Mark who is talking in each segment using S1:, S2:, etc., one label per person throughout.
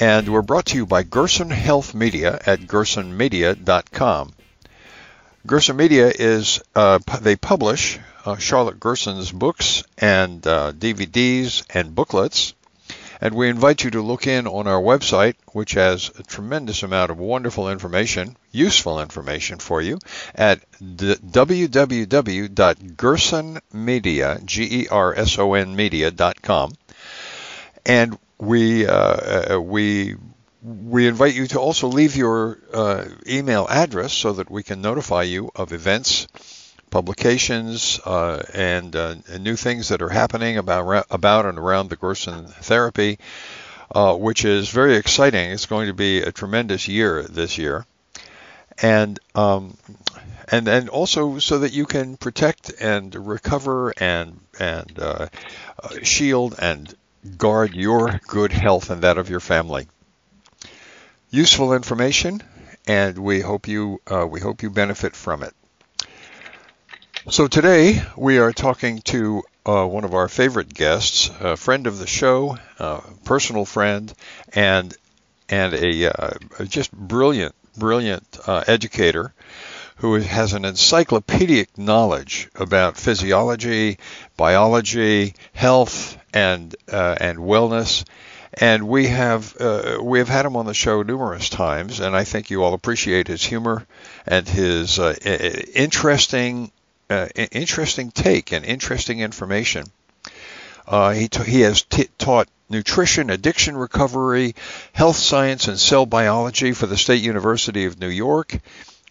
S1: and we're brought to you by Gerson Health Media at gersonmedia.com. Gerson Media is, uh, they publish uh, Charlotte Gerson's books and uh, DVDs and booklets. And we invite you to look in on our website, which has a tremendous amount of wonderful information, useful information for you, at www.gersonmedia, G-E-R-S-O-N media.com. And we, uh, uh, we, we invite you to also leave your uh, email address so that we can notify you of events, publications uh, and, uh, and, new things that are happening about about and around the Gerson therapy, uh, which is very exciting. It's going to be a tremendous year this year, and um, and and also so that you can protect and recover and and shield and guard your good health and that of your family. Useful information, and we hope you uh, we hope you benefit from it. So today we are talking to uh, one of our favorite guests, a friend of the show, uh, personal friend, and and a uh, just brilliant, brilliant uh, educator who has an encyclopedic knowledge about physiology, biology, health, and uh, and wellness. And we have uh, we have had him on the show numerous times, and I think you all appreciate his humor and his interesting uh, interesting take and interesting information. Uh, he, t- he has t- taught nutrition, addiction recovery, health science, and cell biology for the State University of New York,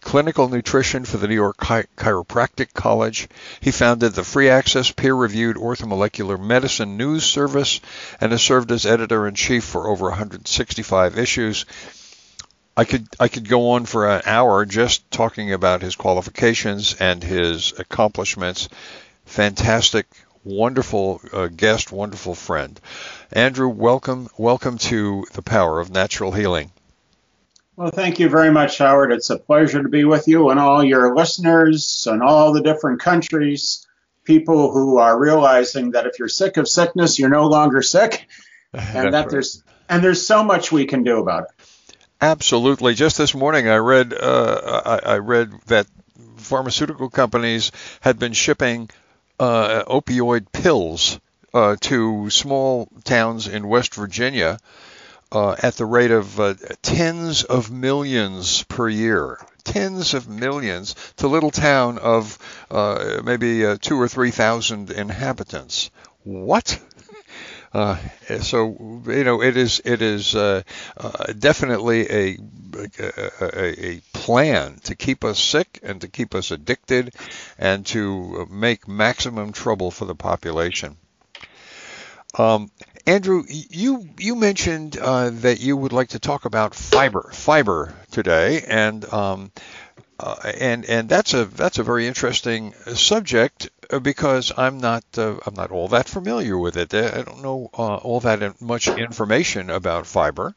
S1: clinical nutrition for the New York Chi- Chiropractic College. He founded the free access, peer reviewed orthomolecular medicine news service and has served as editor in chief for over 165 issues. I could I could go on for an hour just talking about his qualifications and his accomplishments. Fantastic, wonderful uh, guest, wonderful friend. Andrew, welcome welcome to the power of natural healing.
S2: Well, thank you very much, Howard. It's a pleasure to be with you and all your listeners and all the different countries. People who are realizing that if you're sick of sickness, you're no longer sick, and that right. there's and there's so much we can do about it.
S1: Absolutely. Just this morning, I read uh, I, I, read that pharmaceutical companies had been shipping uh, opioid pills uh, to small towns in West Virginia uh, at the rate of uh, tens of millions per year. Tens of millions to little town of uh, maybe two or three thousand inhabitants. What? Uh, so you know it is it is uh, uh, definitely a, a, a plan to keep us sick and to keep us addicted and to make maximum trouble for the population. Um, Andrew, you you mentioned uh, that you would like to talk about fiber fiber today, and um, uh, and and that's a that's a very interesting subject uh, because I'm not uh, I'm not all that familiar with it. I don't know uh, all that much information about fiber.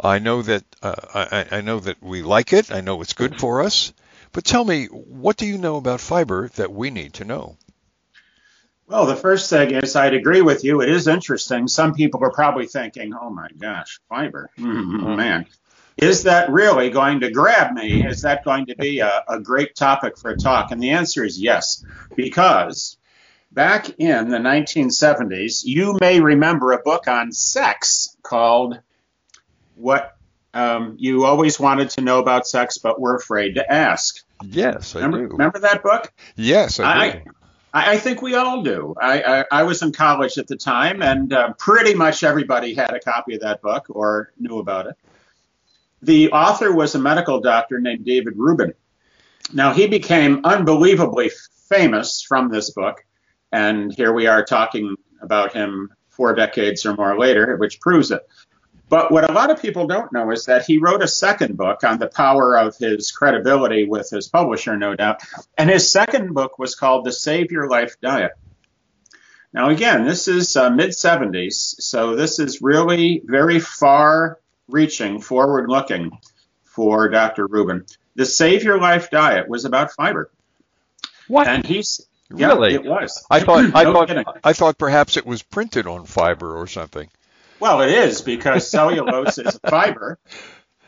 S1: I know that uh, I, I, know that we like it. I know it's good for us. But tell me, what do you know about fiber that we need to know?
S2: Well, the first thing is I'd agree with you. It is interesting. Some people are probably thinking, "Oh my gosh, fiber, mm-hmm, man." Is that really going to grab me? Is that going to be a, a great topic for a talk? And the answer is yes, because back in the 1970s, you may remember a book on sex called What um, You Always Wanted to Know About Sex But Were Afraid to Ask.
S1: Yes, I
S2: remember,
S1: do.
S2: Remember that book?
S1: Yes, I do.
S2: I, I think we all do. I, I, I, was in college at the time, and uh, pretty much everybody had a copy of that book or knew about it. The author was a medical doctor named David Reuben. Now, he became unbelievably famous from this book, and here we are talking about him four decades or more later, which proves it. But what a lot of people don't know is that he wrote a second book on the power of his credibility with his publisher, no doubt. And his second book was called The Save Your Life Diet. Now, again, this is uh, mid 70s, so this is really very far reaching, forward looking for Dr. Reuben. The Save Your Life Diet was about fiber.
S1: What?
S2: And he's
S1: really
S2: yeah, it was.
S1: I thought I thought
S2: kidding.
S1: I thought perhaps it was printed on fiber or something.
S2: Well, it is because cellulose is a fiber.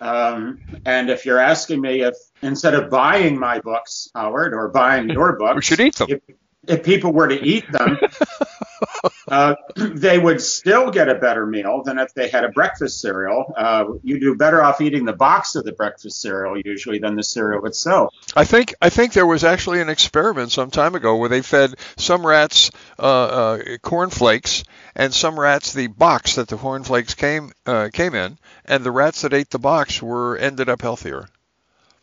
S2: Um, and if you're asking me if instead of buying my books, Howard, or buying your books,
S1: We should eat them.
S2: If, if people were to eat them, uh, they would still get a better meal than if they had a breakfast cereal. Uh, you do better off eating the box of the breakfast cereal usually than the cereal itself.
S1: I think I think there was actually an experiment some time ago where they fed some rats uh, uh, cornflakes and some rats the box that the cornflakes came uh, came in, and the rats that ate the box were ended up healthier.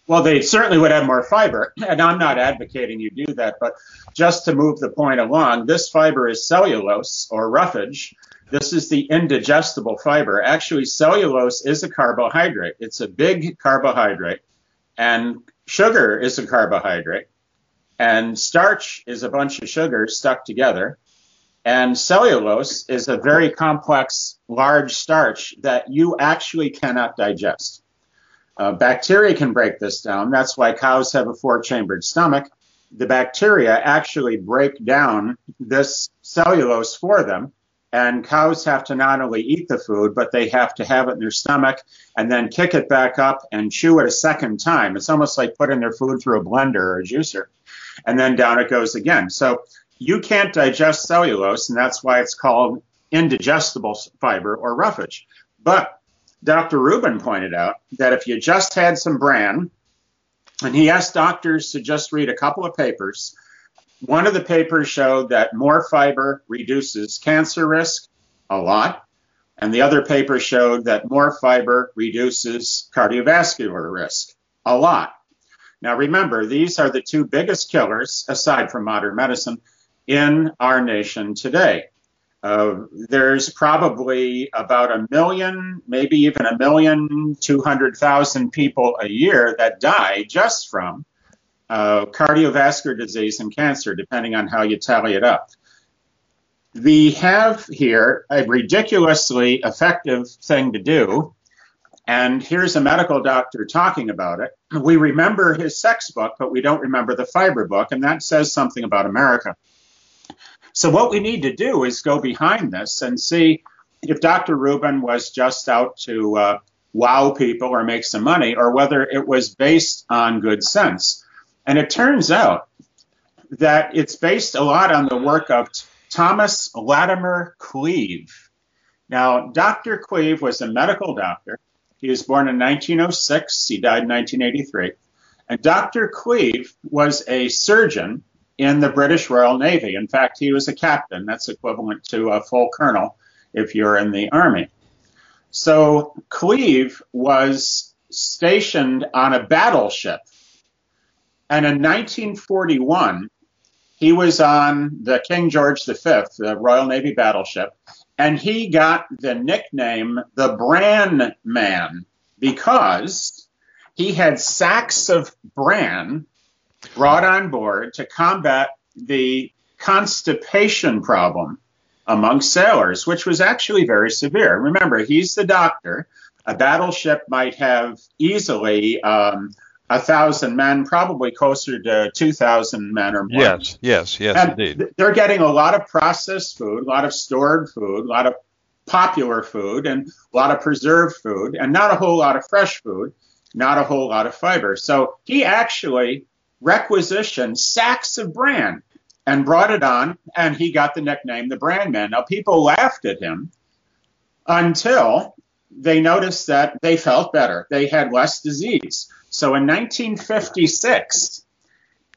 S2: Well, they certainly would have more fiber, and I'm not advocating you do that, but just to move the point along, this fiber is cellulose or roughage. This is the indigestible fiber. Actually, cellulose is a carbohydrate. It's a big carbohydrate, and sugar is a carbohydrate, and starch is a bunch of sugars stuck together. And cellulose is a very complex, large starch that you actually cannot digest. Uh, bacteria can break this down. That's why cows have a four chambered stomach. The bacteria actually break down this cellulose for them. And cows have to not only eat the food, but they have to have it in their stomach and then kick it back up and chew it a second time. It's almost like putting their food through a blender or a juicer. And then down it goes again. So you can't digest cellulose, and that's why it's called indigestible fiber or roughage. But Dr. Reuben pointed out that if you just had some bran, and he asked doctors to just read a couple of papers, one of the papers showed that more fiber reduces cancer risk a lot, and the other paper showed that more fiber reduces cardiovascular risk a lot. Now remember, these are the two biggest killers, aside from modern medicine, in our nation today. Uh, there's probably about a million, maybe even a million people a year that die just from uh, cardiovascular disease and cancer, depending on how you tally it up. We have here a ridiculously effective thing to do, and here's a medical doctor talking about it. We remember his sex book, but we don't remember the fiber book, and that says something about America. So what we need to do is go behind this and see if Dr. Reuben was just out to uh, wow people or make some money, or whether it was based on good sense. And it turns out that it's based a lot on the work of Thomas Latimer Cleave. Now, Dr. Cleave was a medical doctor. He was born in 1906. He died in 1983. And Dr. Cleave was a surgeon in the British Royal Navy. In fact, he was a captain. That's equivalent to a full colonel if you're in the Army. So Cleave was stationed on a battleship. And in 1941, he was on the King George V, the Royal Navy battleship, and he got the nickname the Bran Man because he had sacks of bran brought on board to combat the constipation problem among sailors, which was actually very severe. Remember, he's the doctor. A battleship might have easily um, a thousand men, probably closer to two thousand men or more.
S1: Yes, yes, yes,
S2: And
S1: indeed.
S2: th- they're getting a lot of processed food, a lot of stored food, a lot of popular food, and a lot of preserved food, and not a whole lot of fresh food, not a whole lot of fiber. So he actually requisitioned sacks of bran and brought it on, and he got the nickname the Bran Man. Now, people laughed at him until they noticed that they felt better. They had less disease. So in 1956,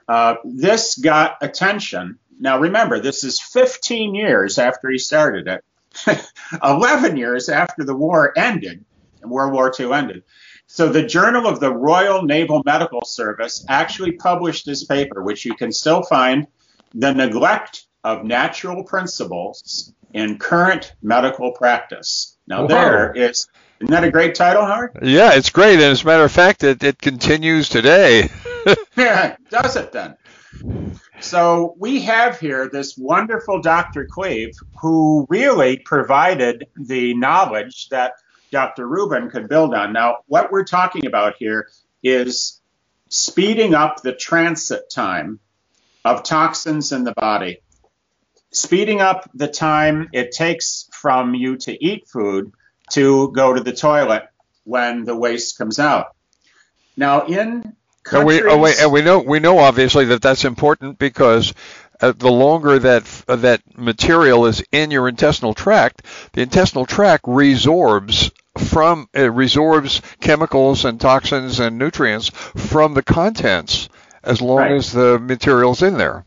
S2: uh, this got attention. Now, remember, this is 15 years after he started it, 11 years after the war ended, and World War II ended. So the Journal of the Royal Naval Medical Service actually published this paper, which you can still find, The Neglect of Natural Principles in Current Medical Practice. Now
S1: Wow.
S2: there is Isn't that a great title, Howard?
S1: Yeah, it's great. And as a matter of fact, it, it continues today.
S2: yeah, does it then? So we have here this wonderful Dr. Cleave who really provided the knowledge that Dr. Reuben could build on. Now, what we're talking about here is speeding up the transit time of toxins in the body, speeding up the time it takes from you to eat food to go to the toilet when the waste comes out. Now, in
S1: and we, oh, wait, and uh, we know we know obviously that that's important because uh, the longer that uh, that material is in your intestinal tract, the intestinal tract resorbs from it resorbs chemicals and toxins and nutrients from the contents as long right. as the material's in there.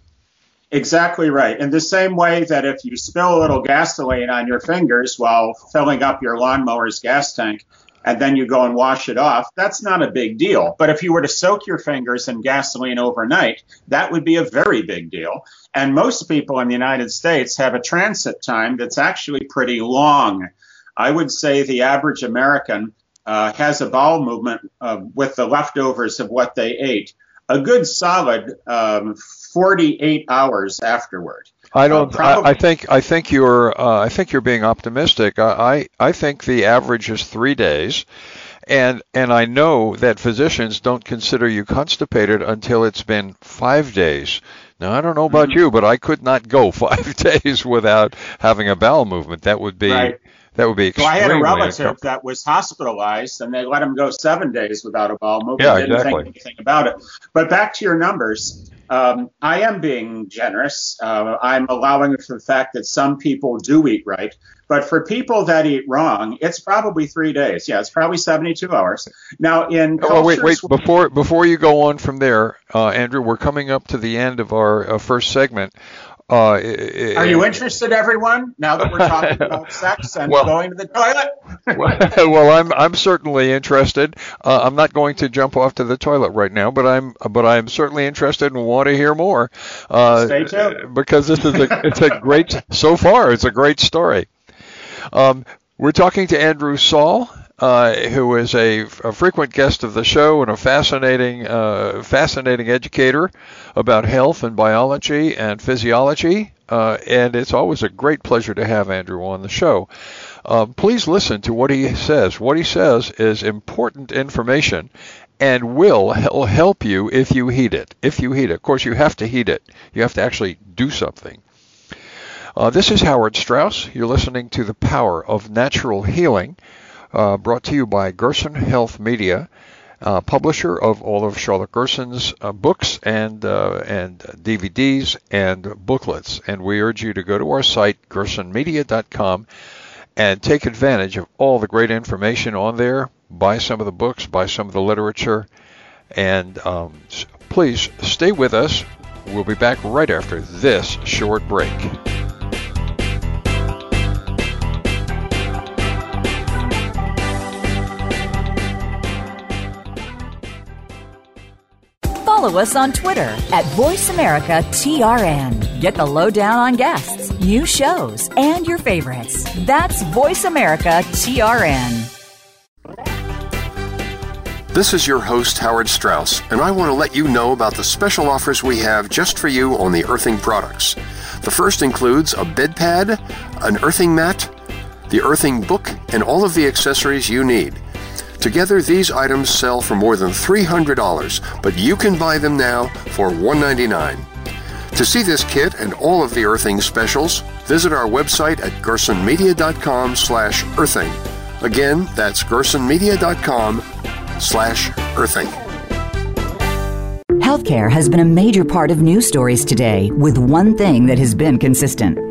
S2: Exactly right. In the same way that if you spill a little gasoline on your fingers while filling up your lawnmower's gas tank, and then you go and wash it off, that's not a big deal. But if you were to soak your fingers in gasoline overnight, that would be a very big deal. And most people in the United States have a transit time that's actually pretty long. I would say the average American uh, has a bowel movement uh, with the leftovers of what they ate a good solid um, 48 hours afterward.
S1: I don't. Uh, I, I, think. I think you're. Uh, I think you're being optimistic. I, I. I think the average is three days, and and I know that physicians don't consider you constipated until it's been five days. Now I don't know about mm-hmm. you, but I could not go five days without having a bowel movement. That would be. Right. That would be.
S2: Well, I had a relative that was hospitalized, and they let him go seven days without a bowel movement.
S1: Yeah,
S2: didn't
S1: exactly.
S2: think anything about it. But back to your numbers. Um, I am being generous. Uh, I'm allowing for the fact that some people do eat right. But for people that eat wrong, it's probably three days. Yeah, it's probably 72 hours. Now, in
S1: oh, wait, wait. Before before you go on from there, uh, Andrew, we're coming up to the end of our uh, first segment.
S2: Uh, Are you interested, everyone? Now that we're talking about sex and well, going to the toilet.
S1: well, I'm I'm certainly interested. Uh, I'm not going to jump off to the toilet right now, but I'm but I'm certainly interested and want to hear more.
S2: Uh, Stay tuned.
S1: Because this is a it's a great so far it's a great story. Um, we're talking to Andrew Saul uh, who is a, a, frequent guest of the show and a fascinating, uh, fascinating educator about health and biology and physiology. Uh, and it's always a great pleasure to have Andrew on the show. Uh, please listen to what he says. What he says is important information and will help you if you heed it. If you heed it. Of course, you have to heed it. You have to actually do something. Uh, this is Howard Strauss. You're listening to The Power of Natural Healing uh, brought to you by Gerson Health Media, uh, publisher of all of Charlotte Gerson's uh, books and uh, and DVDs and booklets. And we urge you to go to our site gersonmedia.com and take advantage of all the great information on there. Buy some of the books, buy some of the literature, and um, please stay with us. We'll be back right after this short break.
S3: Follow us on Twitter at VoiceAmericaTRN. Get the lowdown on guests, new shows, and your favorites. That's VoiceAmericaTRN.
S4: This is your host, Howard Strauss, and I want to let you know about the special offers we have just for you on the earthing products. The first includes a bed pad, an earthing mat, the earthing book, and all of the accessories you need. Together, these items sell for more than $300, but you can buy them now for 199. To see this kit and all of the earthing specials, visit our website at gersonmedia.com slash earthing. Again, that's gersonmedia.com slash earthing.
S3: Healthcare has been a major part of news stories today, with one thing that has been consistent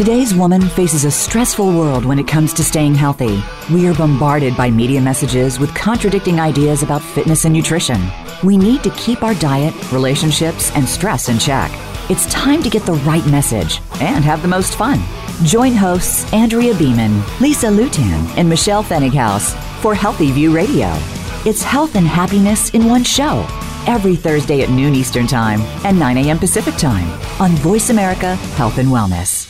S3: Today's woman faces a stressful world when it comes to staying healthy. We are bombarded by media messages with contradicting ideas about fitness and nutrition. We need to keep our diet, relationships, and stress in check. It's time to get the right message and have the most fun. Join hosts Andrea Beeman, Lisa Lutan, and Michelle Fennighaus for Healthy View Radio. It's health and happiness in one show every Thursday at noon Eastern Time and 9 a.m. Pacific Time on Voice America Health and Wellness.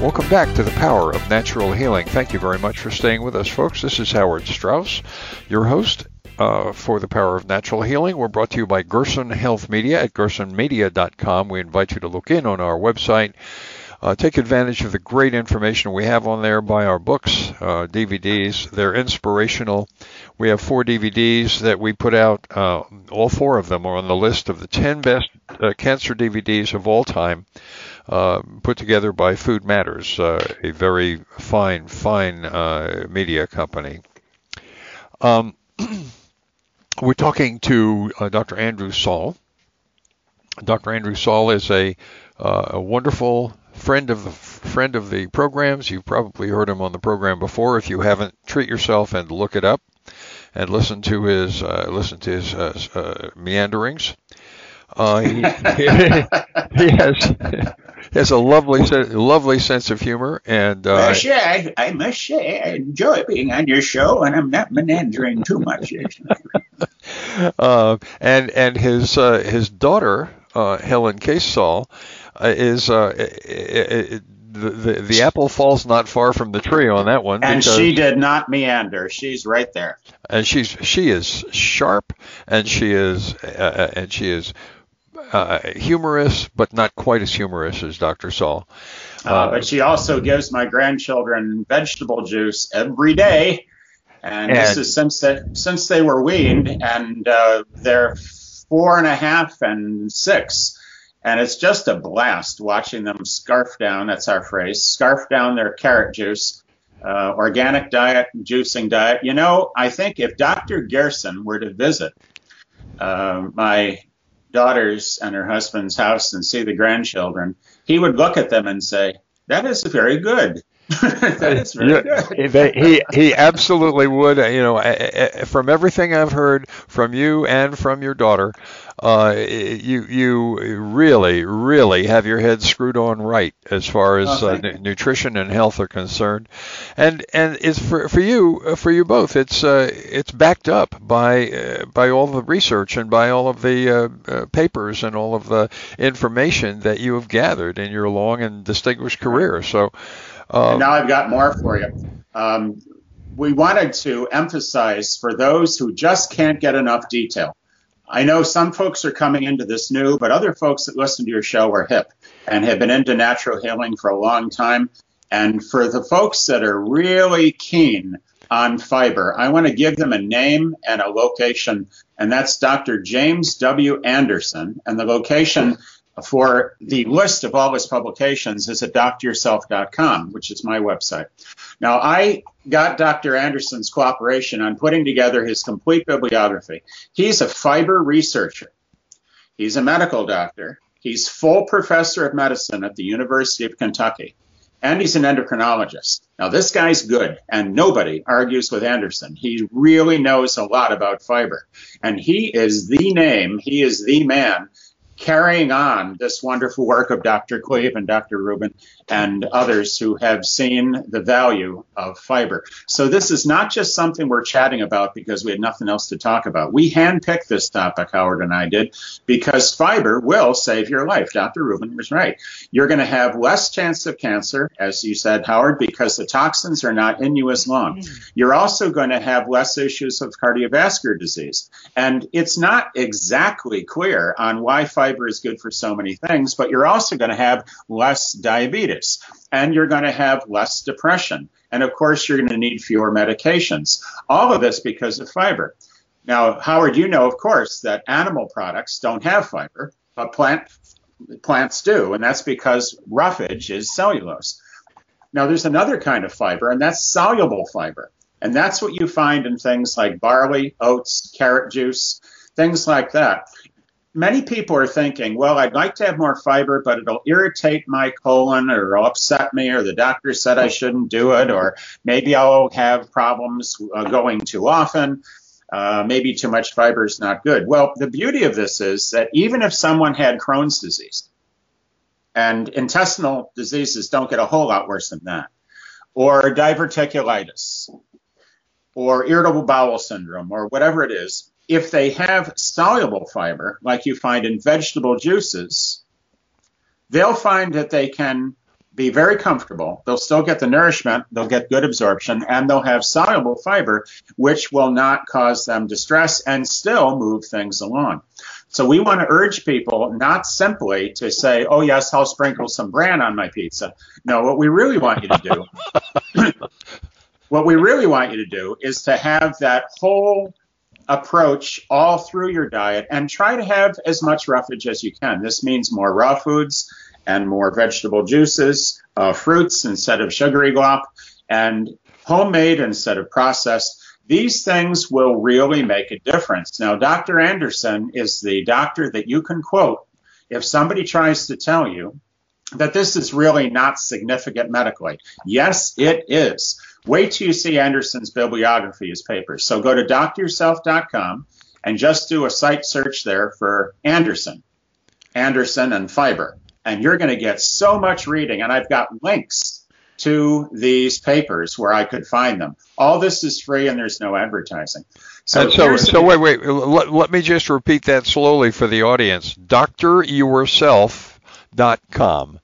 S1: Welcome back to the Power of Natural Healing. Thank you very much for staying with us, folks. This is Howard Strauss, your host uh, for the Power of Natural Healing. We're brought to you by Gerson Health Media at gersonmedia.com. We invite you to look in on our website. Uh, take advantage of the great information we have on there. Buy our books, uh, DVDs. They're inspirational. We have four DVDs that we put out. Uh, all four of them are on the list of the 10 best uh, cancer DVDs of all time. Uh, put together by Food Matters, uh, a very fine, fine uh, media company. Um, we're talking to uh, Dr. Andrew Saul. Dr. Andrew Saul is a, uh, a wonderful friend of the friend of the programs. You've probably heard him on the program before. If you haven't, treat yourself and look it up and listen to his listen to his meanderings. Uh, he, he, has has a lovely lovely sense of humor and
S2: uh, I, I must say I enjoy being on your show and I'm not meandering too much.
S1: uh, and and his uh, his daughter uh, Helen Case Saul uh, is uh, the, the the apple falls not far from the tree on that one.
S2: And she did not meander. She's right there.
S1: And she's she is sharp, and she is uh, and she is uh, humorous, but not quite as humorous as Dr. Saul.
S2: Uh, uh, but she also gives my grandchildren vegetable juice every day, and, and this is since they, since they were weaned, and uh, they're four and a half and six, and it's just a blast watching them scarf down. That's our phrase, scarf down their carrot juice. Uh, organic diet, juicing diet. You know, I think if Dr. Gerson were to visit uh, my daughter's and her husband's house and see the grandchildren, he would look at them and say, "That is very good." that is very good.
S1: he he absolutely would. You know, from everything I've heard from you and from your daughter, uh, you you really really have your head screwed on right as far as oh, uh, n- nutrition and health are concerned, and and it's for for you uh, for you both. It's uh, it's backed up by uh, by all the research and by all of the uh, uh, papers and all of the information that you have gathered in your long and distinguished career. So.
S2: Um, now I've got more for you. Um, we wanted to emphasize for those who just can't get enough detail I know some folks are coming into this new, but other folks that listen to your show are hip and have been into natural healing for a long time. And for the folks that are really keen on fiber, I want to give them a name and a location, and that's Dr. James W. Anderson. And the location for the list of all his publications is at which is my website. Now, I got Dr. Anderson's cooperation on putting together his complete bibliography. He's a fiber researcher, he's a medical doctor, he's full professor of medicine at the University of Kentucky, and he's an endocrinologist. Now, this guy's good, and nobody argues with Anderson. He really knows a lot about fiber, and he is the name, he is the man carrying on this wonderful work of Dr. Cleave and Dr. Reuben and others who have seen the value of fiber. So this is not just something we're chatting about because we had nothing else to talk about. We handpicked this topic, Howard and I did, because fiber will save your life. Dr. Reuben was right. You're going to have less chance of cancer, as you said, Howard, because the toxins are not in you as long. Mm-hmm. You're also going to have less issues of cardiovascular disease. And it's not exactly clear on why fiber fiber is good for so many things, but you're also going to have less diabetes and you're going to have less depression. And of course, you're going to need fewer medications. All of this because of fiber. Now, Howard, you know, of course, that animal products don't have fiber, but plant plants do, and that's because roughage is cellulose. Now, there's another kind of fiber, and that's soluble fiber. And that's what you find in things like barley, oats, carrot juice, things like that many people are thinking, well, I'd like to have more fiber, but it'll irritate my colon or upset me, or the doctor said I shouldn't do it, or maybe I'll have problems uh, going too often. Uh, maybe too much fiber is not good. Well, the beauty of this is that even if someone had Crohn's disease, and intestinal diseases don't get a whole lot worse than that, or diverticulitis, or irritable bowel syndrome, or whatever it is, if they have soluble fiber, like you find in vegetable juices, they'll find that they can be very comfortable. They'll still get the nourishment, they'll get good absorption, and they'll have soluble fiber, which will not cause them distress and still move things along. So we want to urge people not simply to say, oh, yes, I'll sprinkle some bran on my pizza. No, what we really want you to do, what we really want you to do is to have that whole approach all through your diet and try to have as much roughage as you can. This means more raw foods and more vegetable juices, uh, fruits instead of sugary glop, and homemade instead of processed. These things will really make a difference. Now, Dr. Anderson is the doctor that you can quote if somebody tries to tell you that this is really not significant medically. Yes, it is. Wait till you see Anderson's bibliography, his papers. So go to doctoryourself.com and just do a site search there for Anderson, Anderson and fiber. And you're going to get so much reading. And I've got links to these papers where I could find them. All this is free and there's no advertising.
S1: So, so, so wait, wait. Let, let me just repeat that slowly for the audience. Doctoryourself.com.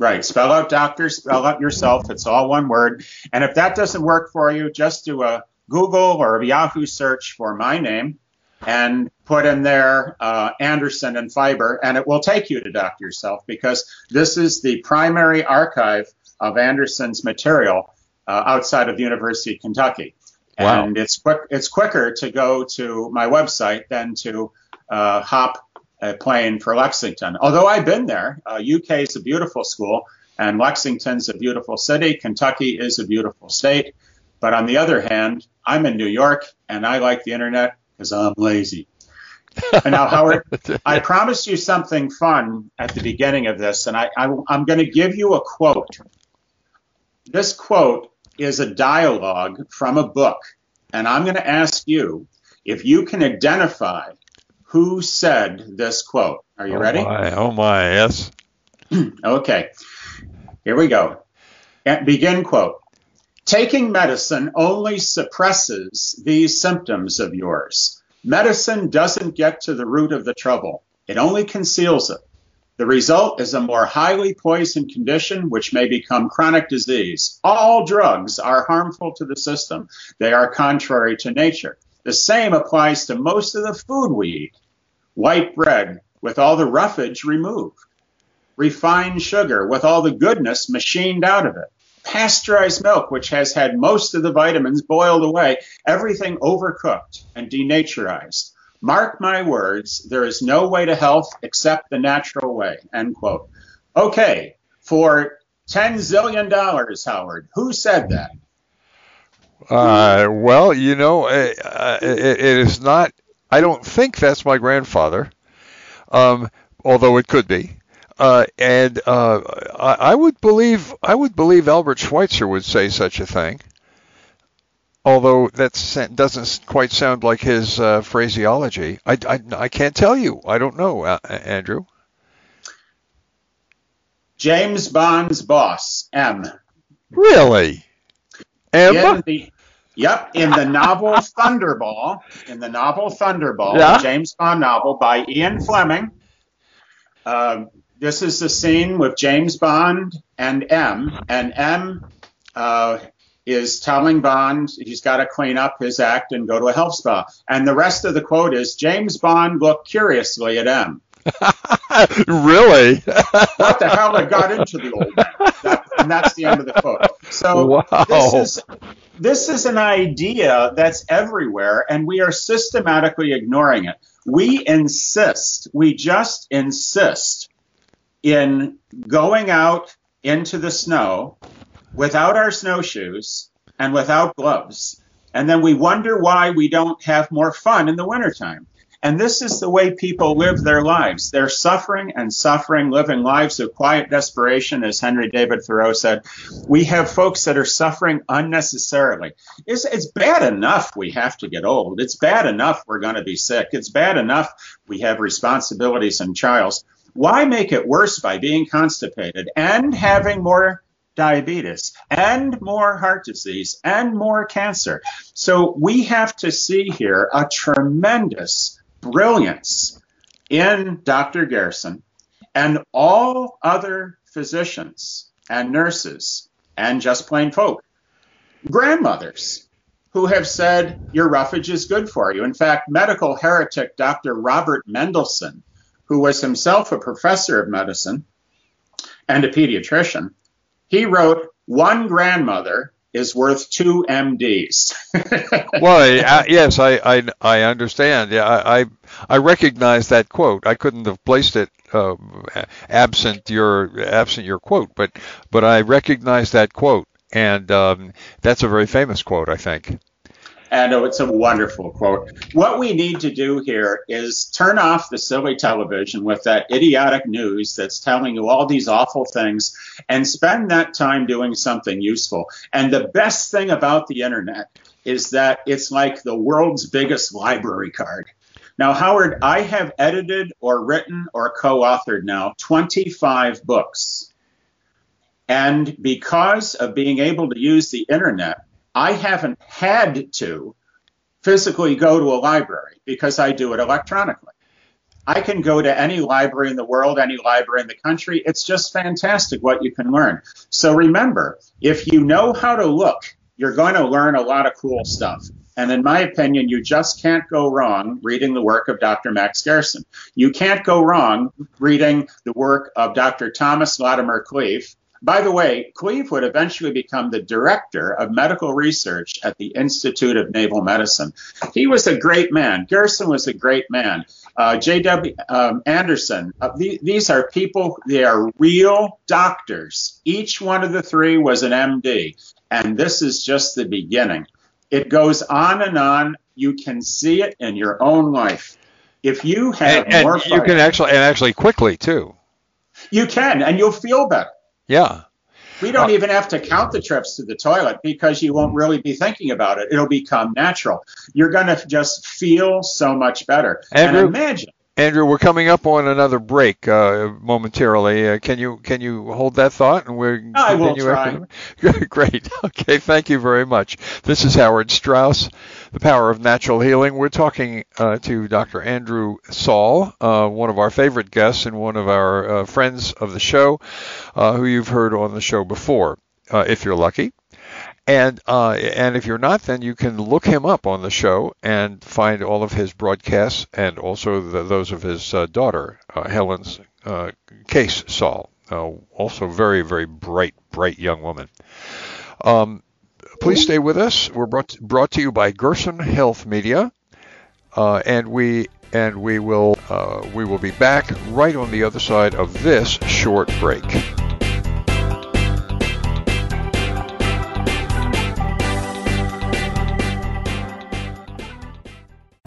S2: Right. Spell out doctor, spell out yourself. It's all one word. And if that doesn't work for you, just do a Google or a Yahoo search for my name and put in there uh, Anderson and fiber, and it will take you to Doctor Yourself because this is the primary archive of Anderson's material uh, outside of the University of Kentucky. Wow. And it's quick. It's quicker to go to my website than to uh, hop uh, playing for Lexington. Although I've been there, uh, UK is a beautiful school, and Lexington's a beautiful city. Kentucky is a beautiful state. But on the other hand, I'm in New York, and I like the internet because I'm lazy. and now, Howard, I promised you something fun at the beginning of this, and I, I, I'm going to give you a quote. This quote is a dialogue from a book, and I'm going to ask you if you can identify who said this quote. Are you
S1: oh
S2: ready?
S1: My, oh my, yes.
S2: okay, here we go. And begin quote. Taking medicine only suppresses these symptoms of yours. Medicine doesn't get to the root of the trouble. It only conceals it. The result is a more highly poisoned condition, which may become chronic disease. All drugs are harmful to the system. They are contrary to nature. The same applies to most of the food we eat. White bread with all the roughage removed. Refined sugar with all the goodness machined out of it. Pasteurized milk, which has had most of the vitamins boiled away. Everything overcooked and denaturized. Mark my words, there is no way to health except the natural way. End quote. Okay, for $10 zillion, Howard, who said that?
S1: Uh, well, you know, uh, uh, it, it is not. I don't think that's my grandfather, um, although it could be. Uh, and uh, I, I, would believe I would believe Albert Schweitzer would say such a thing. although that doesn't quite sound like his uh, phraseology. I, I, I, can't tell you. I don't know, uh, Andrew.
S2: James Bond's boss, M.
S1: Really?
S2: In the, yep, in the novel Thunderball, in the novel Thunderball, yeah? James Bond novel by Ian Fleming. Uh, this is the scene with James Bond and M, and M uh, is telling Bond he's got to clean up his act and go to a health spa. And the rest of the quote is James Bond looked curiously at M.
S1: really?
S2: what the hell I got into the old man? And that's the end of the quote. So wow. this is this is an idea that's everywhere, and we are systematically ignoring it. We insist, we just insist in going out into the snow without our snowshoes and without gloves. And then we wonder why we don't have more fun in the wintertime. And this is the way people live their lives. They're suffering and suffering, living lives of quiet desperation, as Henry David Thoreau said. We have folks that are suffering unnecessarily. It's, it's bad enough we have to get old. It's bad enough we're going to be sick. It's bad enough we have responsibilities and trials. Why make it worse by being constipated and having more diabetes and more heart disease and more cancer? So we have to see here a tremendous brilliance in Dr. Gerson and all other physicians and nurses and just plain folk, grandmothers who have said your roughage is good for you. In fact, medical heretic Dr. Robert Mendelsohn who was himself a professor of medicine and a pediatrician, he wrote, One grandmother is worth two MDs.
S1: well, yes, I, I, I understand. Yeah, I, I recognize that quote. I couldn't have placed it uh, absent your absent your quote, but but I recognize that quote, and um, that's a very famous quote, I think.
S2: And oh, it's a wonderful quote. What we need to do here is turn off the silly television with that idiotic news that's telling you all these awful things and spend that time doing something useful. And the best thing about the internet is that it's like the world's biggest library card. Now, Howard, I have edited or written or co authored now 25 books. And because of being able to use the internet, I haven't had to physically go to a library because I do it electronically. I can go to any library in the world, any library in the country. It's just fantastic what you can learn. So remember, if you know how to look, you're going to learn a lot of cool stuff. And in my opinion, you just can't go wrong reading the work of Dr. Max Gerson. You can't go wrong reading the work of Dr. Thomas Latimer Cleave, by the way, Cleave would eventually become the director of medical research at the Institute of Naval Medicine. He was a great man. Gerson was a great man. Uh, J.W. Um, Anderson, uh, th- these are people, they are real doctors. Each one of the three was an MD. And this is just the beginning. It goes on and on. You can see it in your own life. If you have
S1: and,
S2: more,
S1: and you can actually, and actually quickly too.
S2: You can, and you'll feel better.
S1: Yeah.
S2: We don't uh, even have to count the trips to the toilet because you won't really be thinking about it. It'll become natural. You're going to just feel so much better.
S1: Andrew,
S2: and imagine.
S1: Andrew, we're coming up on another break uh, momentarily. Uh, can you can you hold that thought and we're
S2: I will try.
S1: Great. Okay. Thank you very much. This is Howard Strauss the power of natural healing. We're talking uh, to Dr. Andrew Saul, uh, one of our favorite guests and one of our uh, friends of the show, uh, who you've heard on the show before, uh, if you're lucky. And uh, and if you're not, then you can look him up on the show and find all of his broadcasts and also the, those of his daughter, Helen's Case Saul, also very very bright bright young woman. Um, Please stay with us. We're brought to, brought to you by Gerson Health Media, uh, and we and we will uh, we will be back right on the other side of this short break.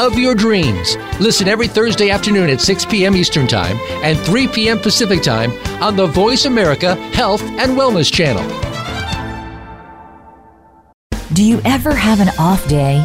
S5: of your dreams. Listen every Thursday afternoon at 6 p.m. Eastern Time and 3 p.m. Pacific Time on the Voice America Health and Wellness Channel.
S3: Do you ever have an off day?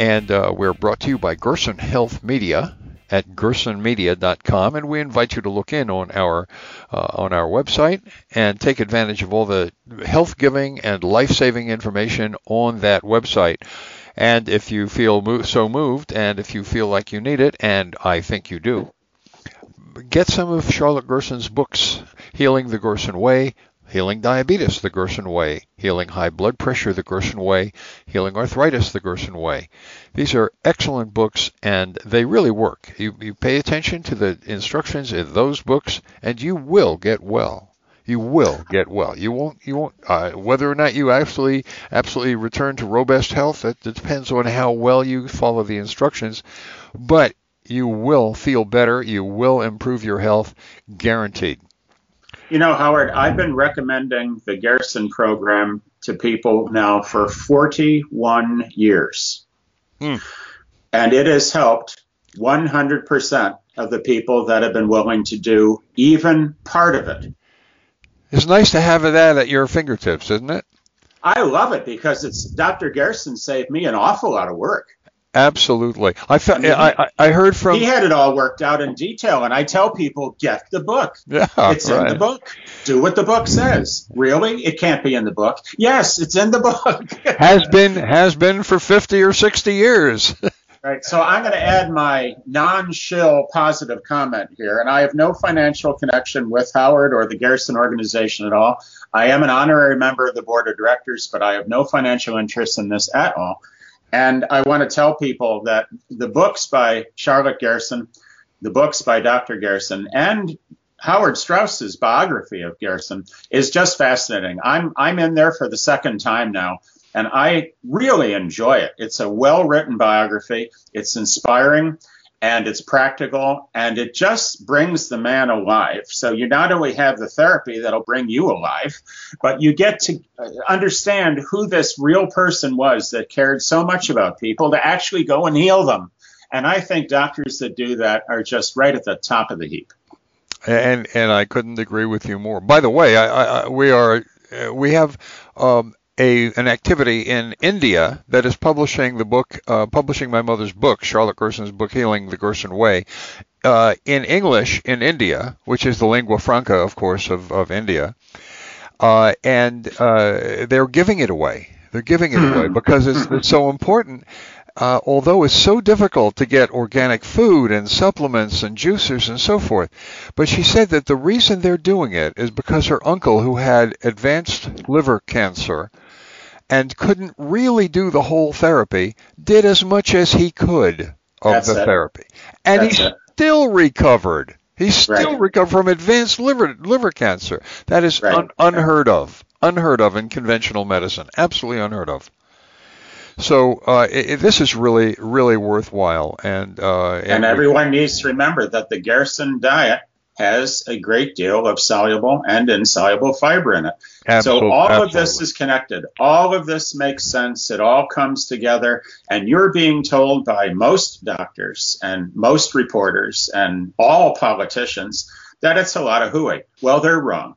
S1: and uh, we're brought to you by Gerson Health Media at gersonmedia.com, and we invite you to look in on our uh, on our website and take advantage of all the health giving and life saving information on that website. And if you feel mo- so moved, and if you feel like you need it, and I think you do, get some of Charlotte Gerson's books, Healing the Gerson Way, Healing Diabetes the Gerson Way, Healing High Blood Pressure the Gerson Way, Healing Arthritis the Gerson Way. These are excellent books and they really work. You, you pay attention to the instructions in those books and you will get well. You will get well. You won't. You won't. Uh, whether or not you actually absolutely return to robust health, that depends on how well you follow the instructions. But you will feel better. You will improve your health, guaranteed.
S2: You know, Howard, I've been recommending the Gerson program to people now for 41 years.
S1: Hmm.
S2: And it has helped 100% of the people that have been willing to do even part of it.
S1: It's nice to have that at your fingertips, isn't it?
S2: I love it because it's Dr. Gerson saved me an awful lot of work.
S1: Absolutely. I, fe- I, I heard from.
S2: He had it all worked out in detail, and I tell people, get the book.
S1: Yeah,
S2: it's
S1: right.
S2: in the book. Do what the book says. Really? It can't be in the book. Yes, it's in the book.
S1: has been has been for 50 or 60 years.
S2: right. So I'm going to add my non-shill positive comment here, and I have no financial connection with Howard or the Gerson organization at all. I am an honorary member of the board of directors, but I have no financial interest in this at all. And I want to tell people that the books by Charlotte Gerson, the books by Dr. Gerson, and Howard Strauss's biography of Gerson is just fascinating. I'm I'm in there for the second time now, and I really enjoy it. It's a well-written biography. It's inspiring and it's practical and it just brings the man alive. So you not only have the therapy that'll bring you alive, but you get to understand who this real person was that cared so much about people to actually go and heal them. And I think doctors that do that are just right at the top of the heap.
S1: And and I couldn't agree with you more. By the way, I, I, we are uh, we have um, a an activity in India that is publishing the book, uh, publishing my mother's book, Charlotte Gerson's book, Healing the Gerson Way, uh, in English in India, which is the lingua franca, of course, of of India, uh, and uh, they're giving it away. They're giving it away because it's, it's so important. Uh, although it's so difficult to get organic food and supplements and juicers and so forth. But she said that the reason they're doing it is because her uncle, who had advanced liver cancer and couldn't really do the whole therapy, did as much as he could of
S2: That's
S1: the
S2: it.
S1: therapy. And
S2: That's
S1: he
S2: it.
S1: still recovered. He's still right. recovered from advanced liver liver cancer. That is right. un, unheard of. Unheard of in conventional medicine. Absolutely unheard of. So uh, it, this is really, really worthwhile, and uh,
S2: and, and everyone needs to remember that the Gerson diet has a great deal of soluble and insoluble fiber in it. Absolutely, so all absolutely. of this is connected. All of this makes sense. It all comes together, and you're being told by most doctors and most reporters and all politicians that it's a lot of hooey. Well, they're wrong.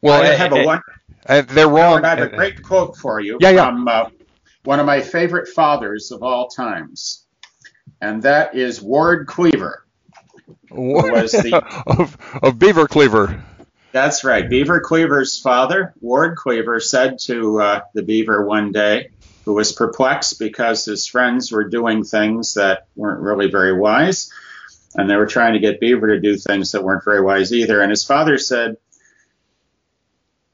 S2: Well, I eh, have a eh, one.
S1: Eh, they're wrong.
S2: I have a great quote for you yeah, yeah. from uh, one of my favorite fathers of all times, and that is Ward Cleaver.
S1: Was the, of, of Beaver Cleaver.
S2: That's right. Beaver Cleaver's father, Ward Cleaver, said to uh, the beaver one day, who was perplexed because his friends were doing things that weren't really very wise, and they were trying to get Beaver to do things that weren't very wise either. And his father said,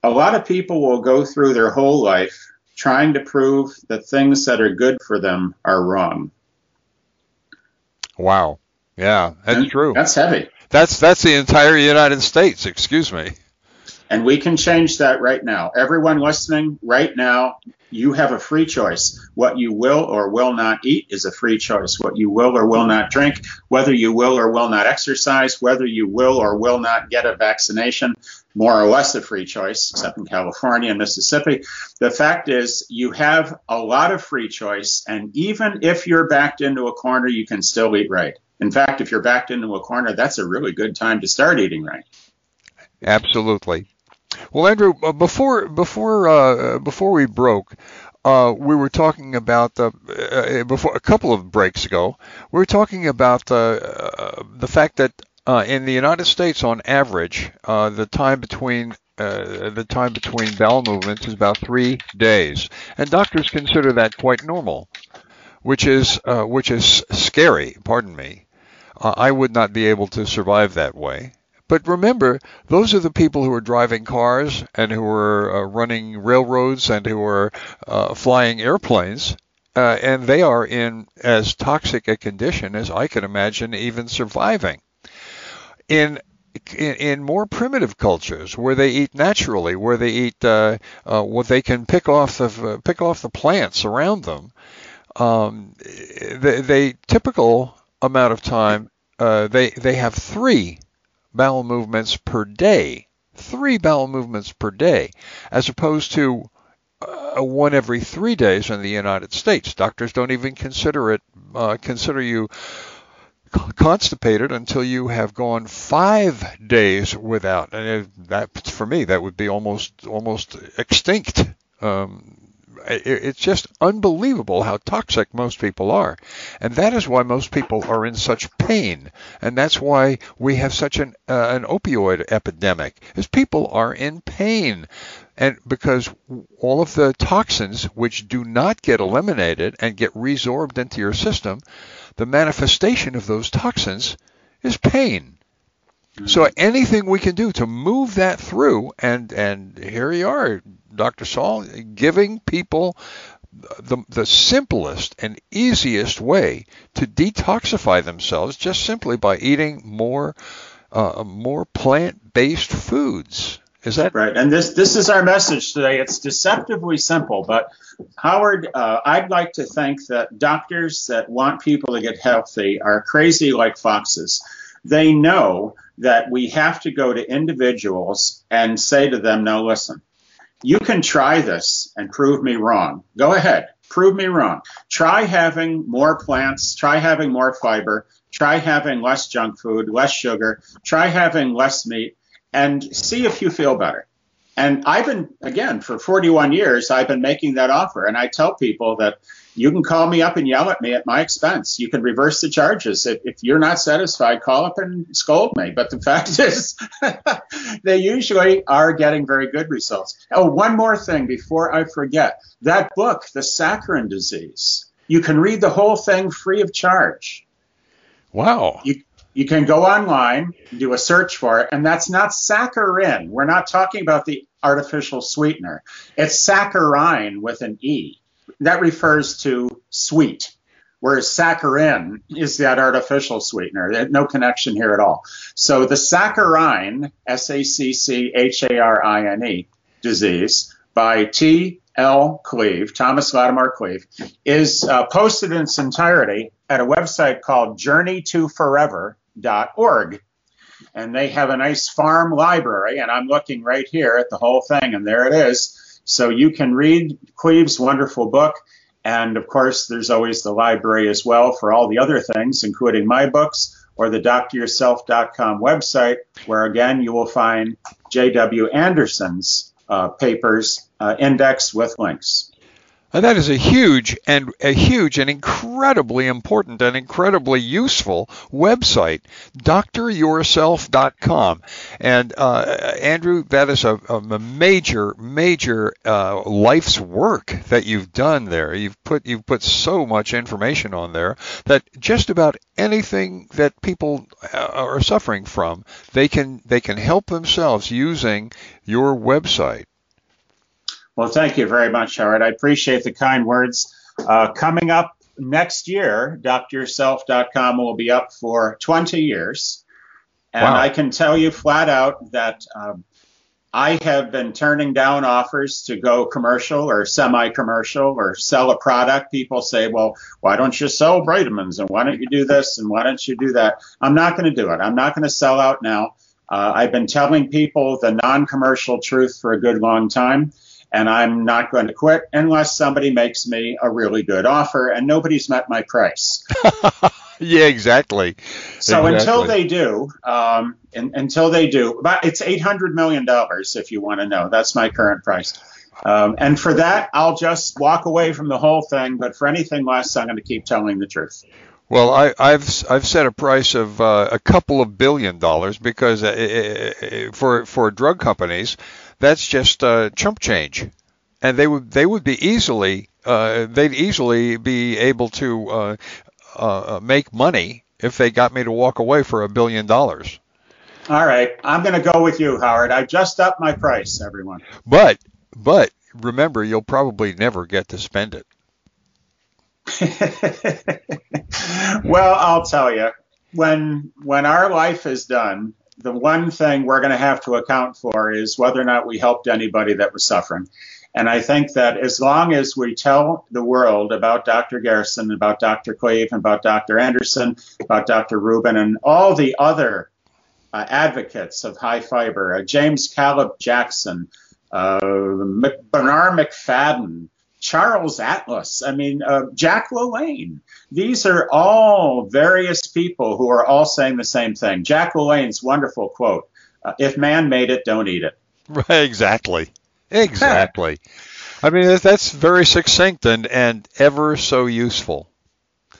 S2: A lot of people will go through their whole life trying to prove that things that are good for them are wrong.
S1: Wow. Yeah, that's and true.
S2: That's heavy.
S1: That's that's the entire United States, excuse me.
S2: And we can change that right now. Everyone listening right now, you have a free choice. What you will or will not eat is a free choice. What you will or will not drink, whether you will or will not exercise, whether you will or will not get a vaccination, more or less a free choice, except in California and Mississippi. The fact is, you have a lot of free choice, and even if you're backed into a corner, you can still eat right. In fact, if you're backed into a corner, that's a really good time to start eating right.
S1: Absolutely. Well, Andrew, uh, before before uh, before we broke, uh, we were talking about the uh, before a couple of breaks ago. We were talking about the uh, the fact that uh, in the United States, on average, uh, the time between uh, the time between bowel movements is about three days, and doctors consider that quite normal, which is uh, which is scary. Pardon me. Uh, I would not be able to survive that way. But remember, those are the people who are driving cars and who are uh, running railroads and who are flying airplanes. and they are in as toxic a condition as I can imagine even surviving in in, in, more primitive cultures where they eat naturally, where they eat uh, uh, what they can pick off the uh, pick off the plants around them, um, they, they, typical amount of time uh, they they have three bowel movements per day, three bowel movements per day, as opposed to uh, one every three days in the United States. Doctors don't even consider it uh, consider you constipated until you have gone five days without. And that, for me, that would be almost almost extinct. Um, it's just unbelievable how toxic most people are, and that is why most people are in such pain, and that's why we have such an uh, an opioid epidemic. Is people are in pain and because all of the toxins which do not get eliminated and get resorbed into your system the manifestation of those toxins is pain. So anything we can do to move that through, and and here you are, Dr. Saul, giving people the the simplest and easiest way to detoxify themselves, just simply by eating more uh, more plant-based foods. Is that
S2: right? And this this is our message today. It's deceptively simple, but Howard, uh, I'd like to think that doctors that want people to get healthy are crazy like foxes. They know that we have to go to individuals and say to them, "Now listen, you can try this and prove me wrong. Go ahead, prove me wrong. Try having more plants. Try having more fiber." Try having less junk food, less sugar, try having less meat, and see if you feel better. And I've been, again, for 41 years, I've been making that offer. And I tell people that you can call me up and yell at me at my expense. You can reverse the charges. If, if you're not satisfied, call up and scold me. But the fact is, they usually are getting very good results. Oh, one more thing before I forget that book, The Saccharin Disease, you can read the whole thing free of charge.
S1: Wow.
S2: You, you can go online, do a search for it, and that's not saccharin. We're not talking about the artificial sweetener. It's saccharine with an E. That refers to sweet. whereas saccharin is that artificial sweetener. No connection here at all. So the saccharine, S A C C H A R I N E, disease by T. L. Cleave, Thomas Latimer Cleave, is uh, posted in its entirety at a website called journeytoforever.org. And they have a nice farm library, and I'm looking right here at the whole thing, and there it is. So you can read Cleave's wonderful book. And of course, there's always the library as well for all the other things, including my books or the doctoryourself.com website, where again you will find J.W. Anderson's uh, papers uh, indexed with links.
S1: And that is a huge and a huge and incredibly important and incredibly useful website, doctoryourself.com. And uh, Andrew, that is a, a major, major uh, life's work that you've done there. You've put you've put so much information on there that just about anything that people uh, are suffering from, they can they can help themselves using your website.
S2: Well, thank you very much, Howard. I appreciate the kind words. Uh, coming up next year, doctoryourself.com will be up for 20 years. And wow. I can tell you flat out that um, I have been turning down offers to go commercial or semi commercial or sell a product. People say, well, why don't you sell vitamins and why don't you do this and why don't you do that? I'm not going to do it. I'm not going to sell out now. Uh, I've been telling people the non commercial truth for a good long time and I'm not going to quit unless somebody makes me a really good offer, and nobody's met my price.
S1: yeah, exactly.
S2: So
S1: exactly.
S2: until they do, um, in, until they do, but it's eight hundred million dollars if you want to know. That's my current price. Um, and for that, I'll just walk away from the whole thing. But for anything less, I'm going to keep telling the truth.
S1: Well, I, have I've set a price of uh, a couple of billion dollars because uh, for for drug companies, that's just uh, chump change, and they would they would be easily uh, they'd easily be able to uh, uh, make money if they got me to walk away for a billion dollars.
S2: All right, I'm going to go with you, Howard. I just upped my price, everyone.
S1: But but remember, you'll probably never get to spend it.
S2: well, I'll tell you, when when our life is done, the one thing we're going to have to account for is whether or not we helped anybody that was suffering. And I think that as long as we tell the world about Dr. Gerson, about Dr. Cleave, about Dr. Anderson, about Dr. Reuben, and all the other uh, advocates of high fiber, uh, James Caleb Jackson, uh, Bernarr Macfadden, Charles Atlas, I mean, uh, Jack LaLanne. These are all various people who are all saying the same thing. Jack LaLanne's wonderful quote uh, If man made it, don't eat it.
S1: Right, exactly. Exactly. I mean, that's very succinct and, and ever so useful.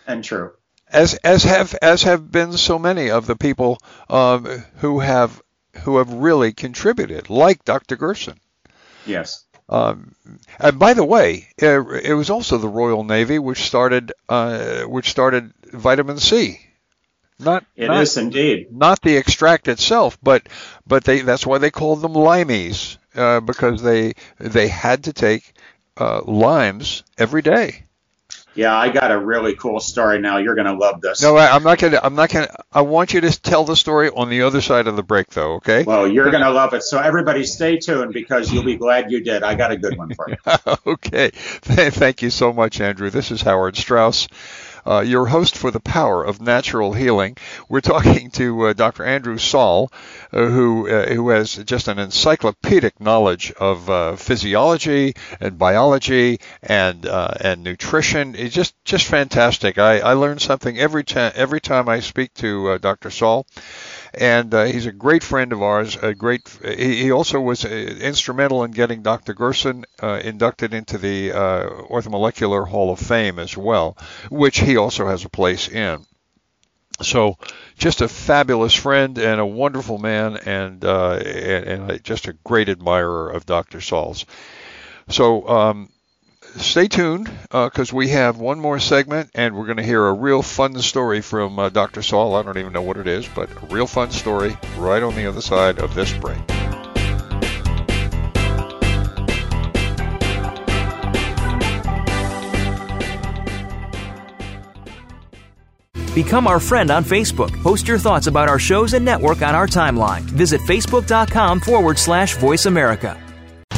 S2: And true.
S1: As, as have as have been so many of the people um, who have who have really contributed, like Dr. Gerson.
S2: Yes.
S1: Um, and by the way, it, it, was also the Royal Navy which started uh, which started vitamin C.
S2: Not it not, is indeed
S1: not the extract itself, but but they that's why they called them limeys uh, because they they had to take uh, limes every day.
S2: Yeah, I got a really cool story now. You're going to love this.
S1: No, I, am not going to. I'm not going to. I want you to tell the story on the other side of the break, though. Okay?
S2: Well, you're going to love it. So everybody, stay tuned because you'll be glad you did. I got a good one for you.
S1: okay. Thank you so much, Andrew. This is Howard Strauss uh, your host for the power of natural healing. We're talking to uh, Dr. Andrew Saul, uh, who uh, who has just an encyclopedic knowledge of uh, physiology and biology and and nutrition. It's just just fantastic. I, I learn something every time every time I speak to Dr. Saul and uh, he's a great friend of ours. A great. He, also was uh, instrumental in getting Dr. Gerson uh, inducted into the uh, Orthomolecular Hall of Fame as well, which he also has a place in. So, just a fabulous friend and a wonderful man, and uh, and, and, just a great admirer of Dr. Saul's. So. Um, stay tuned because uh, we have one more segment and we're going to hear a real fun story from uh, Dr. Saul. I don't even know what it is, but a real fun story right on the other side of this break.
S6: Become our friend on Facebook. Post your thoughts about our shows and network on our timeline. Visit facebook.com forward slash voice America.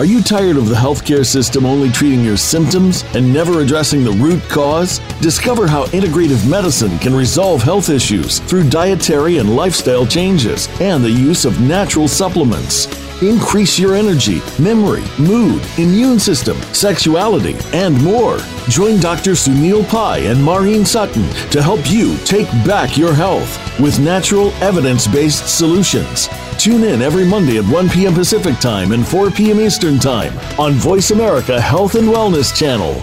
S7: Are you tired of the healthcare system only treating your symptoms and never addressing the root cause? Discover how integrative medicine can resolve health issues through dietary and lifestyle changes and the use of natural supplements. Increase your energy, memory, mood, immune system, sexuality, and more. Join Dr. Sunil Pai and Maureen Sutton to help you take back your health with natural, evidence based solutions. Tune in every Monday at 1 p.m. Pacific Time and 4 p.m. Eastern Time on Voice America Health and Wellness Channel.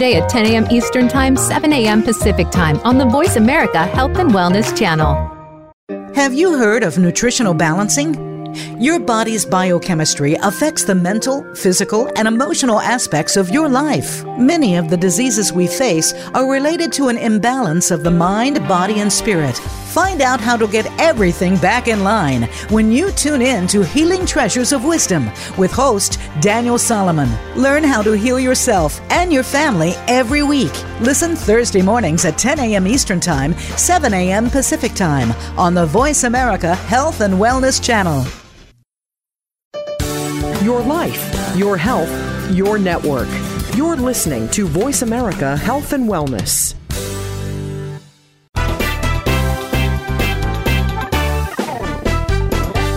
S8: at 10 a.m. Eastern Time, 7 a.m. Pacific Time on the Voice America Health and Wellness channel.
S9: Have you heard of nutritional balancing? Your body's biochemistry affects the mental, physical, and emotional aspects of your life. Many of the diseases we face are related to an imbalance of the mind, body, and spirit. Find out how to get everything back in line when you tune in to Healing Treasures of Wisdom with host Daniel Solomon. Learn how to heal yourself and your family every week. Listen Thursday mornings at 10 a.m. Eastern Time, 7 a.m. Pacific Time on the Voice America Health and Wellness Channel.
S10: Your life, your health, your network. You're listening to Voice America Health and Wellness.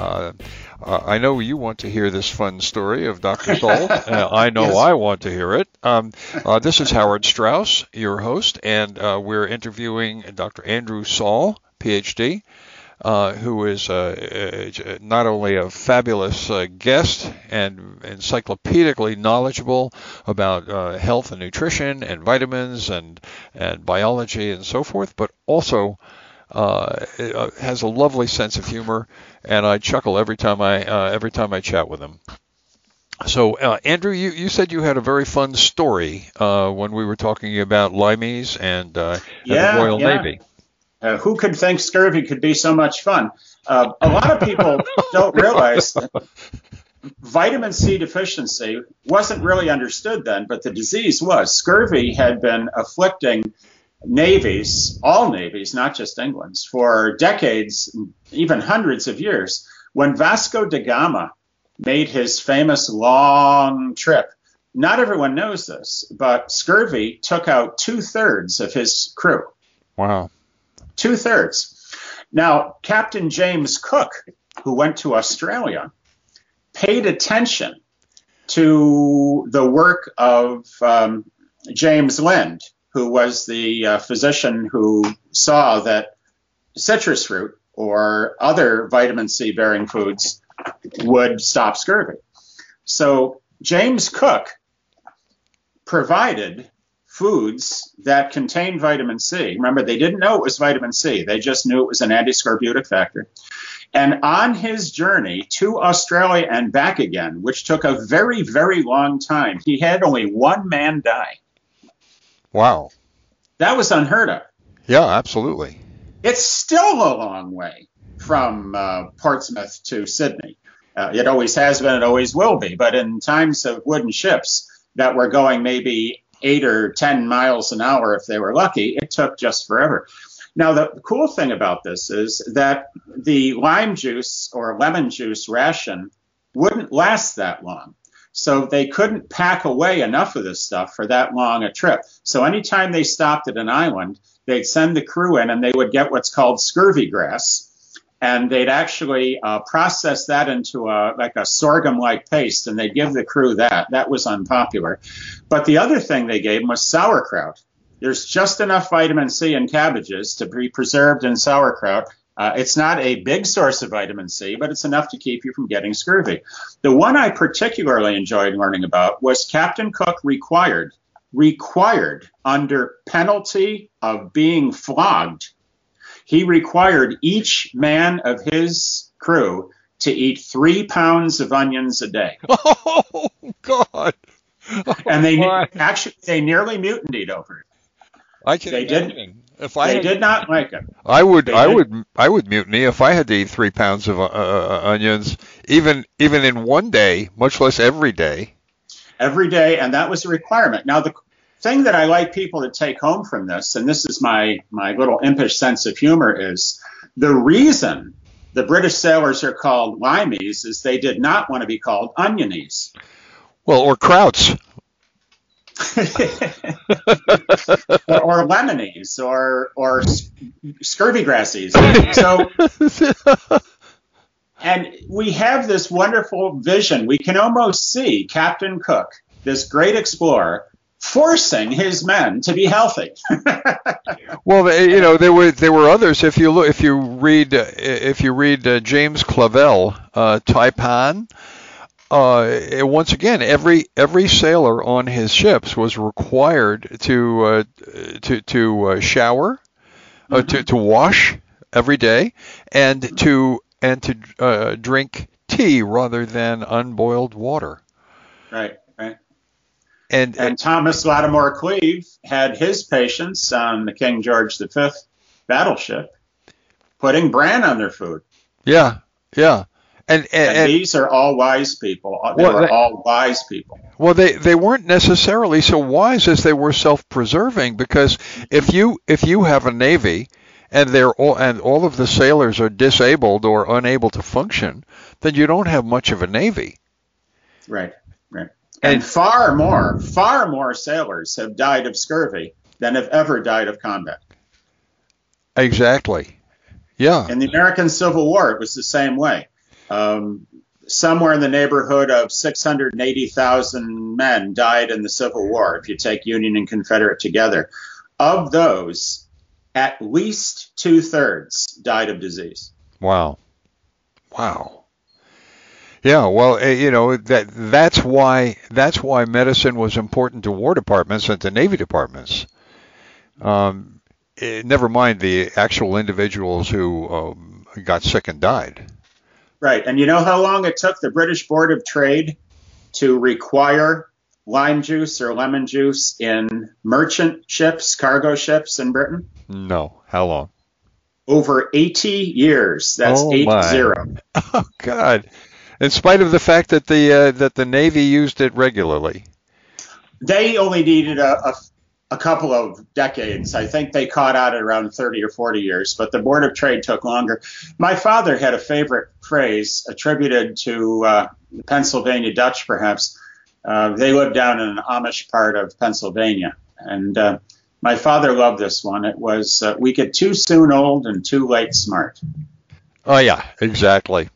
S1: Uh, uh, I know you want to hear this fun story of Dr. Saul. Uh, I know yes. I want to hear it. Um, uh, this is Howard Strauss, your host, and uh, we're interviewing Dr. Andrew Saul, PhD. Uh, who is uh, uh, not only a fabulous uh, guest and encyclopedically knowledgeable about uh, health and nutrition and vitamins and and biology and so forth, but also uh, has a lovely sense of humor, and I chuckle every time I every time I chat with him. So, uh, Andrew, you, you said you had a very fun story uh, when we were talking about limeys and, uh,
S2: yeah,
S1: and the Royal
S2: yeah.
S1: Navy.
S2: Uh, who could think scurvy could be so much fun? Uh, a lot of people don't realize that vitamin C deficiency wasn't really understood then, but the disease was. Scurvy had been afflicting navies, all navies, not just England's, for decades, even hundreds of years. When Vasco da Gama made his famous long trip, not everyone knows this, but scurvy took out two thirds of his crew.
S1: Wow.
S2: Two thirds. Now, Captain James Cook, who went to Australia, paid attention to the work of um, James Lind, who was the uh, physician who saw that citrus fruit or other vitamin C bearing foods would stop scurvy. So James Cook provided foods that contain vitamin C. Remember, they didn't know it was vitamin C, they just knew it was an antiscorbutic factor. And on his journey to Australia and back again, which took a very, very long time, he had only one man die.
S1: Wow.
S2: That was unheard of.
S1: Yeah, absolutely.
S2: It's still a long way from uh, Portsmouth to Sydney. Uh, it always has been, it always will be. But in times of wooden ships that were going maybe eight or 10 miles an hour if they were lucky. It took just forever. Now, the cool thing about this is that the lime juice or lemon juice ration wouldn't last that long. So they couldn't pack away enough of this stuff for that long a trip. So anytime they stopped at an island, they'd send the crew in and they would get what's called scurvy grass. And they'd actually uh, process that into a, like a sorghum like paste and they'd give the crew that. That was unpopular. But the other thing they gave them was sauerkraut. There's just enough vitamin C in cabbages to be preserved in sauerkraut uh, it's not a big source of vitamin C, but it's enough to keep you from getting scurvy. The one I particularly enjoyed learning about was Captain Cook required, required under penalty of being flogged. He required each man of his crew to eat three pounds of onions a day.
S1: Oh God!
S2: Oh, and they my. actually they nearly mutinied over it.
S1: I can they imagine. did
S2: if I they did not like it.
S1: I would, they I did. would, I would mutiny if I had to eat three pounds of uh, uh, onions, even even in one day, much less every day.
S2: Every day, and that was a requirement. Now the thing that I like people to take home from this, and this is my my little impish sense of humor, is the reason the British sailors are called limeys is they did not want to be called onionies.
S1: Well, or krauts.
S2: or, or lemonies or or scurvy grassies. So and we have this wonderful vision. We can almost see Captain Cook, this great explorer, forcing his men to be healthy.
S1: well, you know, there were there were others. If you look, if you read, if you read uh, James Clavell, uh, Tai-Pan, uh, once again, every every sailor on his ships was required to uh, to to uh, shower, uh, mm-hmm. to to wash every day, and to and to uh, drink tea rather than unboiled water.
S2: Right, right.
S1: And
S2: and Thomas Latimer Cleave had his patients on the King George V battleship putting bran on their food.
S1: Yeah, yeah. And,
S2: and, and, these are all wise people. Uh, they well, were all wise people.
S1: Well, they, they weren't necessarily so wise as they were self-preserving because if you if you have a navy and they're all and all of the sailors are disabled or unable to function, then you don't have much of a navy.
S2: Right, right. And, and far more, far more sailors have died of scurvy than have ever died of combat.
S1: Exactly. Yeah.
S2: In the American Civil War, it was the same way um, somewhere in the neighborhood of 680,000 men died in the Civil War, if you take Union and Confederate together. Of those, at least two thirds died of disease.
S1: Wow. Wow. Yeah, well, eh, you know that that's why that's why medicine was important to war departments and to navy departments. Um, eh, never mind the actual individuals who um, got sick and died.
S2: Right. And you know how long it took the British Board of Trade to require lime juice or lemon juice in merchant ships, cargo ships in Britain?
S1: No. How long?
S2: Over 80 years. That's oh eight my. zero.
S1: Oh God. In spite of the fact that the uh, that the Navy used it regularly.
S2: They only needed a, a a couple of decades. I think they caught out at around 30 or 40 years, but the Board of Trade took longer. My father had a favorite phrase attributed to uh, Pennsylvania Dutch, perhaps. Uh, they lived down in an Amish part of Pennsylvania. And uh, my father loved this one. It was, uh, We get too soon old and too late smart.
S1: Oh, yeah, exactly.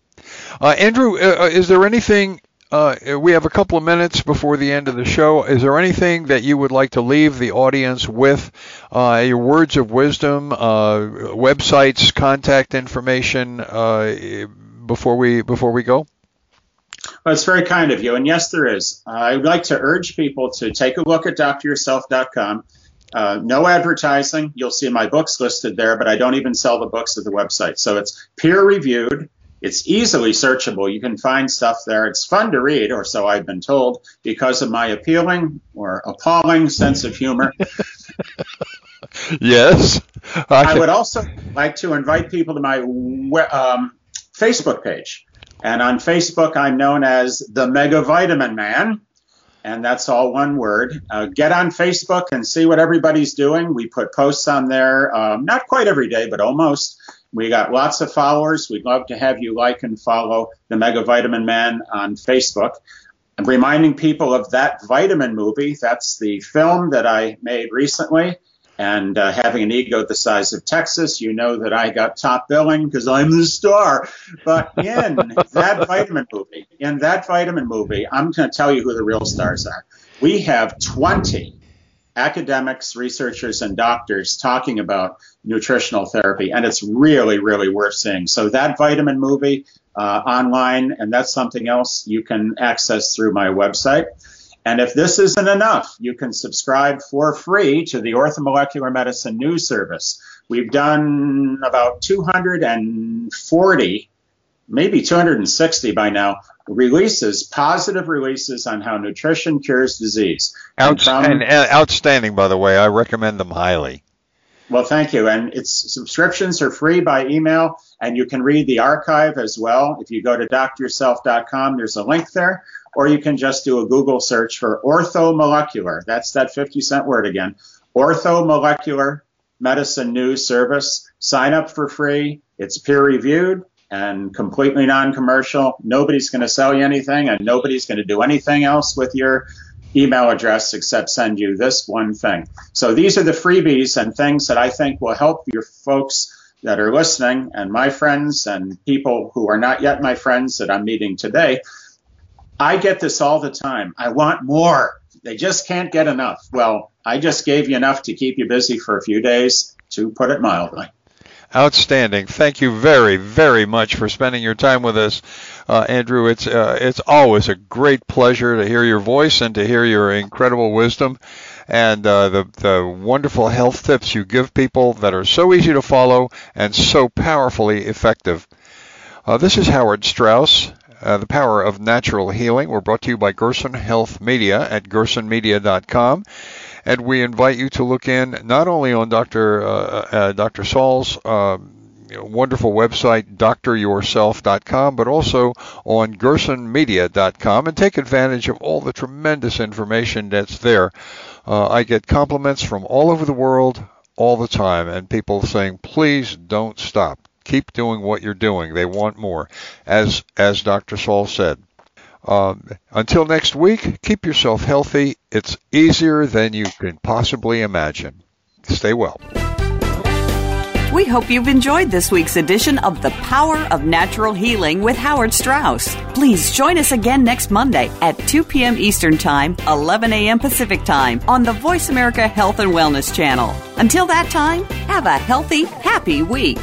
S1: Uh, Andrew, uh, is there anything uh, we have a couple of minutes before the end of the show. Is there anything that you would like to leave the audience with? Uh, your words of wisdom, uh, websites, contact information uh, before we before we go.
S2: Well, it's very kind of you, and yes, there is. I would like to urge people to take a look at doctoryourself.com. Uh, no advertising. You'll see my books listed there, but I don't even sell the books at the website. So it's peer reviewed. It's easily searchable. You can find stuff there. It's fun to read, or so I've been told, because of my appealing or appalling sense of humor.
S1: yes.
S2: I would also like to invite people to my um, Facebook page. And on Facebook, I'm known as the Mega Vitamin Man. And that's all one word. Uh, get on Facebook and see what everybody's doing. We put posts on there, um, not quite every day, but almost. We got lots of followers. We'd love to have you like and follow the Mega Vitamin Man on Facebook. I'm reminding people of that vitamin movie. That's the film that I made recently. And uh, having an ego the size of Texas, you know that I got top billing because I'm the star. But in that vitamin movie, in that vitamin movie, I'm going to tell you who the real stars are. We have 20 academics, researchers, and doctors talking about nutritional therapy, and it's really, really worth seeing. So that vitamin movie uh, online, and that's something else you can access through my website. And if this isn't enough, you can subscribe for free to the Orthomolecular Medicine News Service. We've done about 240, maybe 260 by now, releases, positive releases on how nutrition cures disease.
S1: And, from, and, and outstanding, by the way. I recommend them highly.
S2: Well, thank you. And its subscriptions are free by email, and you can read the archive as well. If you go to doctoryourself.com, there's a link there or you can just do a Google search for orthomolecular. That's that 50 cent word again. Orthomolecular Medicine News Service. Sign up for free. It's peer reviewed and completely non commercial. Nobody's going to sell you anything and nobody's going to do anything else with your email address except send you this one thing. So these are the freebies and things that I think will help your folks that are listening and my friends and people who are not yet my friends that I'm meeting today I get this all the time. I want more. They just can't get enough. Well, I just gave you enough to keep you busy for a few days, to put it mildly.
S1: Outstanding. Thank you very, very much for spending your time with us, uh, Andrew. It's uh, it's always a great pleasure to hear your voice and to hear your incredible wisdom and uh, the the wonderful health tips you give people that are so easy to follow and so powerfully effective. Uh, this is Howard Strauss. Uh, the Power of Natural Healing. We're brought to you by Gerson Health Media at gersonmedia.com. And we invite you to look in not only on Dr. Uh, uh, Dr. Saul's um, wonderful website, doctoryourself.com, but also on gersonmedia.com and take advantage of all the tremendous information that's there. Uh, I get compliments from all over the world all the time and people saying, please don't stop keep doing what you're doing. They want more, as as Dr. Saul said. Um, until next week, keep yourself healthy. It's easier than you can possibly imagine. Stay well.
S11: We hope you've enjoyed this week's edition of The Power of Natural Healing with Howard Strauss. Please join us again next Monday at 2 p.m. Eastern Time, 11 a.m. Pacific Time on the Voice America Health and Wellness Channel. Until that time, have a healthy, happy week.